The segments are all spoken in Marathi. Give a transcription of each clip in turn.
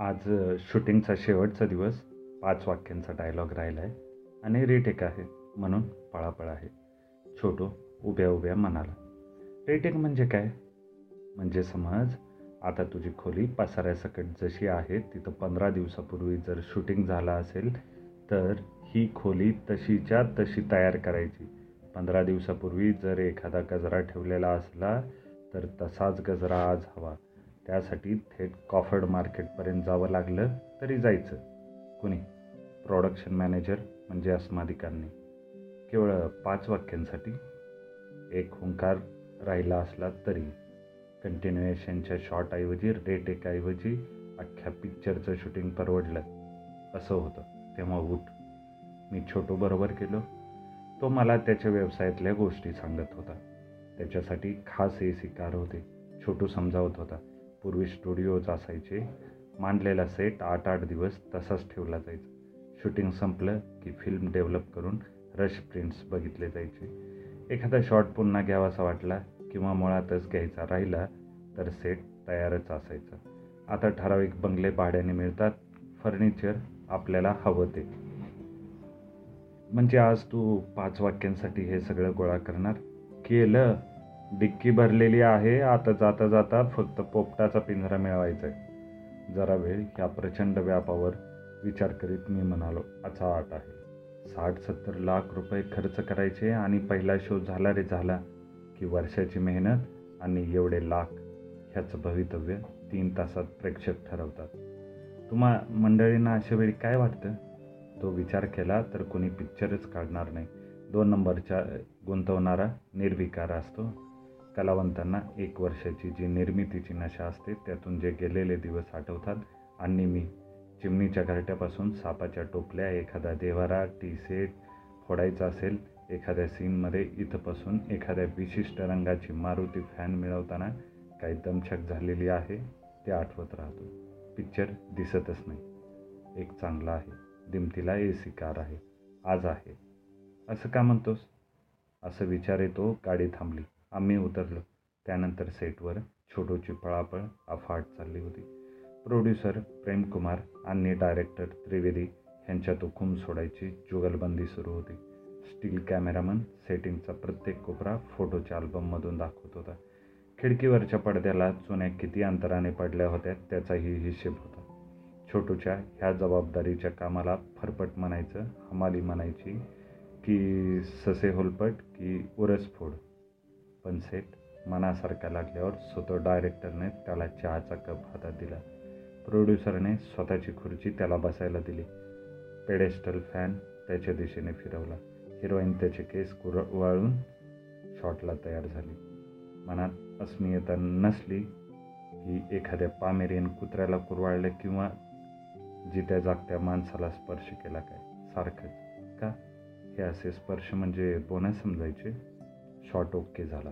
आज शूटिंगचा शेवटचा दिवस पाच वाक्यांचा डायलॉग राहिला आहे आणि रिटेक आहे म्हणून पळापळ आहे. छोटू उभ्या उभ्या म्हणाला रिटेक म्हणजे काय? म्हणजे समज आता तुझी खोली पसाऱ्यासकट जशी आहे तिथं पंधरा दिवसापूर्वी जर शूटिंग झालं असेल तर ही खोली तशीच्या तशी तयार करायची. पंधरा दिवसापूर्वी जर एखादा गजरा ठेवलेला असला तर तसाच गजरा आज हवा. त्यासाठी थेट कॉफर्ड मार्केटपर्यंत जावं लागलं तरी जायचं. कुणी? प्रोडक्शन मॅनेजर म्हणजे अस्मादिकांनी. केवळ पाच वाक्यांसाठी? एक हुंकार राहिला असला तरी. कंटिन्युएशनच्या शॉटऐवजी रेटेकऐवजी अख्ख्या पिक्चरचं शूटिंग परवडलं. असं होतं. तेव्हा उठ. मी छोटू बरोबर गेलो तो मला त्याच्या व्यवसायातल्या गोष्टी सांगत होता. त्याच्यासाठी खास ए सी कार होते. छोटू समजावत होता. पूर्वी स्टुडिओज असायचे. मांडलेला सेट आठ आठ दिवस तसाच ठेवला जायचा. शूटिंग संपलं की फिल्म डेव्हलप करून रश प्रिंट्स बघितले जायचे. एखादा शॉट पुन्हा घ्यावासा वाटला किंवा मुळातच घ्यायचा राहिला तर सेट तयारच असायचं. आता ठराविक बंगले भाड्याने मिळतात. फर्निचर आपल्याला हवं ते. म्हणजे आज तू पाच वाक्यांसाठी हे सगळं गोळा करणार? केलं? डिक्की भरलेली आहे. आता जाता जाता फक्त पोपटाचा पिंजरा मिळवायचा आहे जरा वेळ ह्या प्रचंड व्यापावर विचार करीत मी म्हणालो असा आट आहे. साठ सत्तर लाख रुपये खर्च करायचे आणि पहिला शो झाला रे झाला की वर्षाची मेहनत आणि एवढे लाख ह्याचं भवितव्य तीन तासात प्रेक्षक ठरवतात. तुम्हा मंडळींना अशा वेळी काय वाटतं? तो विचार केला तर कोणी पिक्चरच काढणार नाही. दोन नंबरच्या गुंतवणारा निर्विकार असतो. कलावंतांना एक वर्षाची जी निर्मितीची नशा असते त्यातून जे गेलेले दिवस आठवतात आणि मी चिमणीच्या घरट्यापासून सापाच्या टोपल्या एखादा देवारा टी सेट फोडायचा असेल एखाद्या सीनमध्ये इथंपासून एखाद्या विशिष्ट रंगाची मारुती फॅन मिळवताना काही दमछक झालेली आहे ते आठवत राहतो. पिक्चर दिसतच नाही. एक चांगला आहे. दिमतीला ए सी कार आहे. आज आहे. असं का म्हणतोस? असं विचार येतो गाडी थांबली. आम्ही उतरलो. त्यानंतर सेटवर छोटूची पळापळ अफाट चालली होती. प्रोड्युसर प्रेमकुमार आणि डायरेक्टर त्रिवेदी ह्यांच्यात हुकूम सोडायची जुगलबंदी सुरू होती. स्टील कॅमेरामन सेटिंगचा प्रत्येक कोपरा फोटोच्या अल्बममधून दाखवत होता. खिडकीवरच्या पडद्याला चुन्या किती अंतराने पडल्या होत्या त्याचाही हिशेब होता. छोटूच्या ह्या जबाबदारीच्या कामाला फरफट म्हणायचं हमाली म्हणायची की ससे होलपट की उरसफोड. पण सेट मनासारखा लागल्यावर स्वतः डायरेक्टरने त्याला चहाचा कप हातात दिला. प्रोड्युसरने स्वतःची खुर्ची त्याला बसायला दिली. पेडेस्टल फॅन त्याच्या दिशेने फिरवला. हिरोईन त्याचे केस कुरवाळून शॉटला तयार झाली. मनात अस्मियता नसली की एखाद्या पामेरियन कुत्र्याला कुरवाळलं किंवा जित्या जागत्या माणसाला स्पर्श केला काय? सारखंच का? हे असे स्पर्श म्हणजे बोनस समजायचे? शॉट ओके झाला.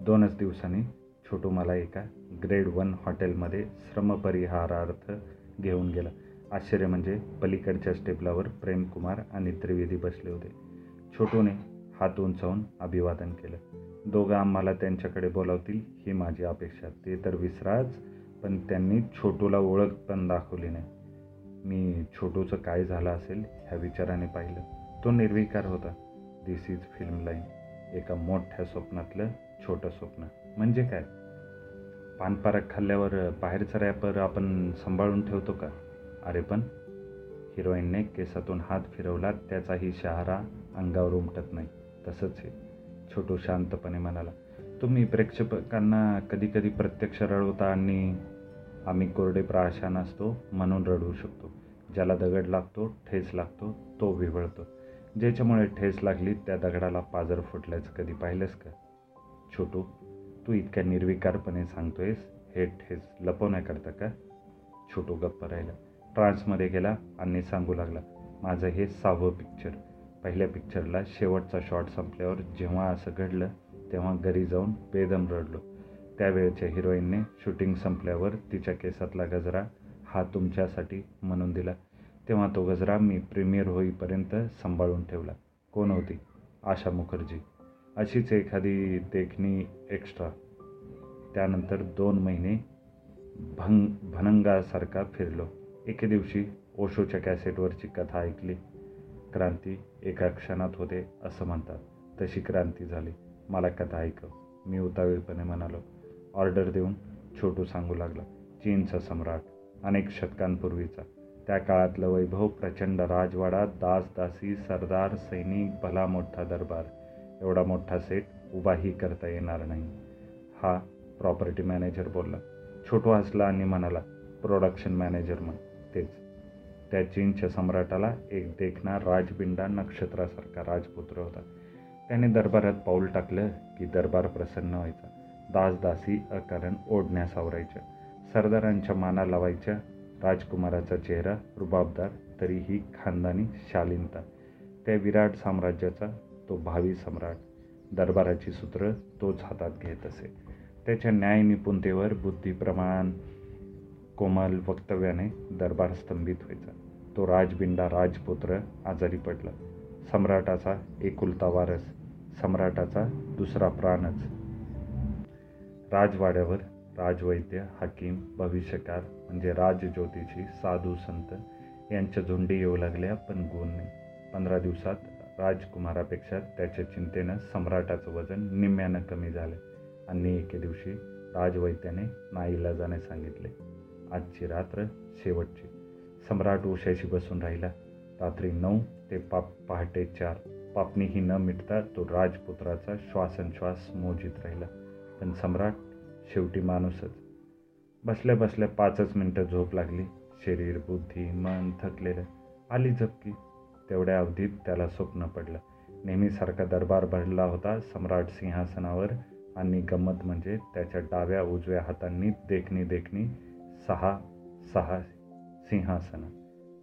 दोनच दिवसांनी छोटू मला एका ग्रेड वन हॉटेलमध्ये श्रमपरिहारार्थ घेऊन गेला. आश्चर्य म्हणजे पलीकडच्या स्टेपलावर प्रेमकुमार आणि त्रिवेदी बसले होते. छोटूने हात उंचावून अभिवादन केलं. दोघं आम्हाला त्यांच्याकडे बोलावतील ही माझी अपेक्षा. ते तर विसराच पण त्यांनी छोटूला ओळख पण दाखवली नाही. मी छोटूचं काय झालं असेल ह्या विचाराने पाहिलं. तो निर्विकार होता. दिस इज फिल्म लाईन एका मोठ्या स्वप्नातलं छोटं स्वप्न. म्हणजे काय? पानपारक खाल्ल्यावर बाहेरचा रॅपर आपण सांभाळून ठेवतो का? अरे पण हिरोईनने केसातून हात फिरवला त्याचाही शहारा अंगावर उमटत नाही. तसंच हे. छोटू शांतपणे म्हणाला तुम्ही प्रेक्षकांना कधी कधी प्रत्यक्ष रडवता आणि आम्ही कोरडे प्राशान असतो म्हणून रडवू शकतो. ज्याला दगड लागतो ठेस लागतो तो विवळतो. ज्याच्यामुळे ठेस लागली त्या दगडाला पाजर फुटल्याचं कधी पाहिलंस का? छोटू तू इतक्या निर्विकारपणे सांगतोयस हे ठेस लपवण्याकरता का? छोटू गप्प राहिला. ट्रान्समध्ये गेला आणि सांगू लागला माझं हे सहावं पिक्चर. पहिल्या पिक्चरला शेवटचा शॉट संपल्यावर जेव्हा असं घडलं तेव्हा घरी जाऊन बेदम रडलो. त्यावेळच्या हिरोईनने शूटिंग संपल्यावर तिच्या केसातला गजरा हा तुमच्यासाठी म्हणून दिला. तेव्हा तो गजरा मी प्रीमियर होईपर्यंत सांभाळून ठेवला. कोण होती? आशा मुखर्जी. अशीच एखादी देखणी एक्स्ट्रा त्यानंतर दोन महिने भंग भनंगासारखा फिरलो. एके दिवशी ओशोच्या कॅसेटवरची कथा ऐकली. क्रांती एका क्षणात होते असं म्हणतात. तशी क्रांती झाली. मला कथा ऐकव मी उतावीळपणे म्हणालो. ऑर्डर देऊन छोटू सांगू लागला. चीनचा सम्राट. अनेक शतकांपूर्वीचा. त्या काळातलं वैभव प्रचंड राजवाडा दास दासी सरदार सैनिक भला मोठा दरबार. एवढा मोठा सेट उभाही करता येणार नाही. हा प्रॉपर्टी मॅनेजर बोलला. छोटू हसला आणि म्हणाला प्रोडक्शन मॅनेजर मग तेच. त्या चीनच्या सम्राटाला एक देखणा राजबिंडा नक्षत्रासारखा राजपुत्र होता. त्याने दरबारात पाऊल टाकलं की दरबार प्रसन्न व्हायचा. दास दासी अकारण ओढण्या सावरायच्या सरदारांच्या माना लावायच्या. राजकुमाराचा चेहरा रुबाबदार तरीही खानदानी शालीनता. त्या विराट साम्राज्याचा तो भावी सम्राट. दरबाराची सूत्र तोच हातात घेत असे. त्याच्या न्याय निपुणतेवर बुद्धिप्रमाण कोमल वक्तव्याने दरबार स्तंभित व्हायचा. तो राजबिंडा राजपुत्र आजारी पडला. सम्राटाचा एकुलता वारस सम्राटाचा दुसरा प्राणच. राजवाड्यावर राजवैद्य हकीम भविष्यकार म्हणजे राजज्योतिषी साधू संत यांच्या झुंडी येऊ लागल्या पण गुण नाही. पंधरा दिवसात राजकुमारापेक्षा त्याच्या चिंतेनं सम्राटाचं वजन निम्म्यानं कमी झालं आणि एके दिवशी राजवैद्याने नाईलाजाने सांगितले. आजची रात्र शेवटची. सम्राट उशाशी बसून राहिला. रात्री नऊ ते पाप पहाटे चार. पापणीही न मिटता तो राजपुत्राचा श्वासनश्वास मोजित राहिला. पण सम्राट शेवटी माणूसच. बसल्या बसल्या पाचच मिनटं झोप लागली. शरीर बुद्धी मन थकलेलं आली झपकी. तेवढ्या अवधीत त्याला स्वप्न पडलं. नेहमीसारखा दरबार भरला होता सम्राट सिंहासनावर आणि गंमत म्हणजे त्याच्या डाव्या उजव्या हातांनी देखणी देखणी सहा सहा सिंहासनं.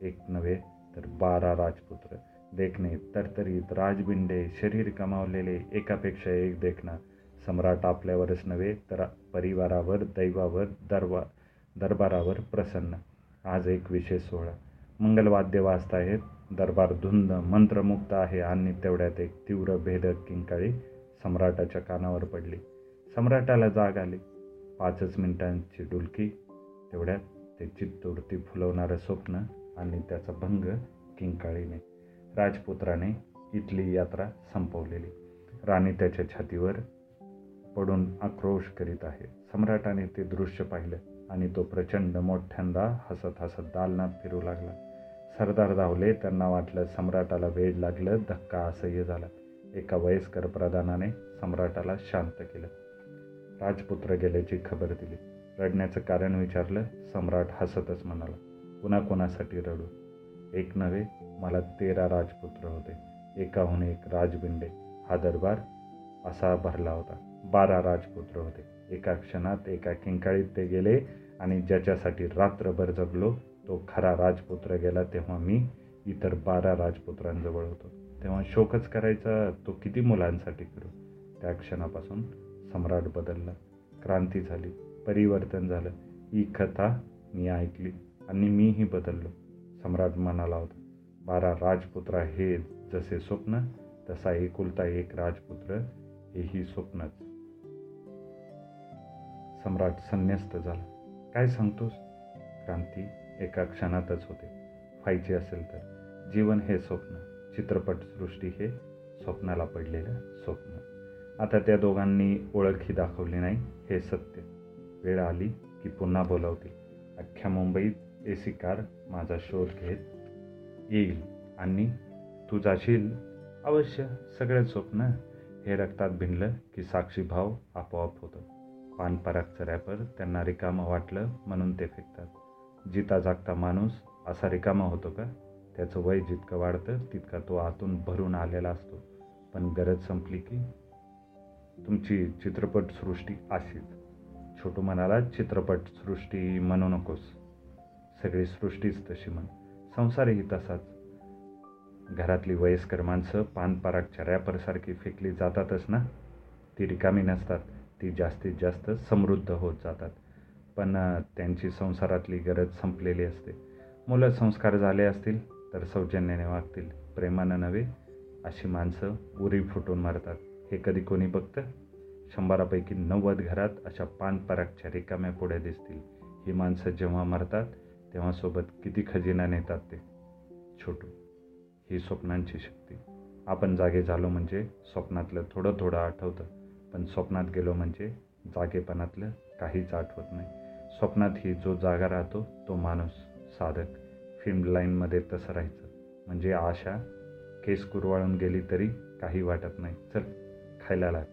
एक नव्हे तर बारा राजपुत्र. देखणे तरतरीत राजबिंडे शरीर कमावलेले एकापेक्षा एक देखणा. सम्राट आपल्यावरच नव्हे तर परिवारावर दैवावर दरबा दरबारावर प्रसन्न. आज एक विशेष सोहळा. मंगलवाद्य वाजताहेत दरबार धुंद मंत्रमुक्त आहे आणि तेवढ्यात एक तीव्र भेदक किंकाळी सम्राटाच्या कानावर पडली. सम्राटाला जाग आली. पाचच मिनिटांची डुलकी. तेवढ्यात ते चित्तवृत्ती फुलवणारं स्वप्न आणि त्याचा भंग किंकाळीने. राजपुत्राने इथली यात्रा संपवलेली. राणी त्याच्या छातीवर पडून आक्रोश करीत आहे. सम्राटाने ते दृश्य पाहिलं आणि तो प्रचंड मोठ्यांदा हसत हसत दालनात फिरू लागला. सरदार धावले त्यांना वाटलं सम्राटाला वेळ लागलं धक्का असह्य झाला. एका वयस्कर प्रधानाने सम्राटाला शांत केलं. राजपुत्र गेल्याची खबर दिली. रडण्याचं कारण विचारलं सम्राट हसतच म्हणाला पुन्हा कोणासाठी रडू? एक नव्हे मला तेरा राजपुत्र होते. एकाहून एक राजबिंडे. हा दरबार असा भरला होता. बारा राजपुत्र होते. एका क्षणात एका किंकाळीत ते गेले आणि ज्याच्यासाठी रात्रभर जगलो तो खरा राजपुत्र गेला तेव्हा मी इतर बारा राजपुत्रांजवळ होतो. तेव्हा शोकच करायचा तो किती मुलांसाठी करू? त्या क्षणापासून सम्राट बदलला. क्रांती झाली परिवर्तन झालं. ही कथा मी ऐकली आणि मीही बदललो. सम्राट म्हणाला होता बारा राजपुत्र हे जसे स्वप्न तसा एकुलता एक राजपुत्र हेही स्वप्नच. सम्राट संन्यस्त झाला. काय सांगतोस? क्रांती एका क्षणातच होते. व्हायचे असेल तर. जीवन हे स्वप्न. चित्रपटसृष्टी हे स्वप्नाला पडलेलं स्वप्न. आता त्या दोघांनी ओळखही दाखवली नाही हे सत्य. वेळ आली की पुन्हा बोलावतील. अख्ख्या मुंबईत ए सी कार माझा शोध घेत येईल आणि तू जाशील? अवश्य. सगळे स्वप्न हे रक्तात भिनलं की साक्षीभाव आपोआप होतं. पानपरागचं रॅपर त्यांना रिकामं वाटलं म्हणून ते फेकतात. जिता जागता माणूस असा रिकामा होतो का? त्याचं वय जितकं वाढतं तितका तो आतून भरून आलेला असतो. पण गरज संपली की तुमची चित्रपटसृष्टी अशीच. छोटू म्हणाला चित्रपटसृष्टी म्हणू नकोस. सगळी सृष्टीच तशी म्हण. संसारही तसाच. घरातली वयस्कर माणसं पानपरागच्या रॅपरसारखी फेकली जातातच ना? ती रिकामी नसतात. ती जास्तीत जास्त समृद्ध होत जातात. पण त्यांची संसारातली गरज संपलेली असते. मुलं संस्कार झाले असतील तर सौजन्याने वागतील प्रेमानं नव्हे अशी माणसं उरी फुटून मारतात. हे कधी कोणी बघतं? शंभरापैकी नव्वद घरात अशा पानपरागच्या रिकाम्या पुढे दिसतील. ही माणसं जेव्हा मरतात तेव्हा सोबत किती खजिना नेतात ते? छोटू ही स्वप्नांची शक्ती. आपण जागे झालो म्हणजे स्वप्नातलं थोडं थोडं आठवतं. पण स्वप्नात गेलो म्हणजे जागेपणातलं काहीच आठवत नाही. स्वप्नात ही जो जागा राहतो तो माणूस साधक. फिल्म लाईनमध्ये तसं राहायचं. म्हणजे आशा केस कुरवाळून गेली तरी काही वाटत नाही. चल खायला लाग.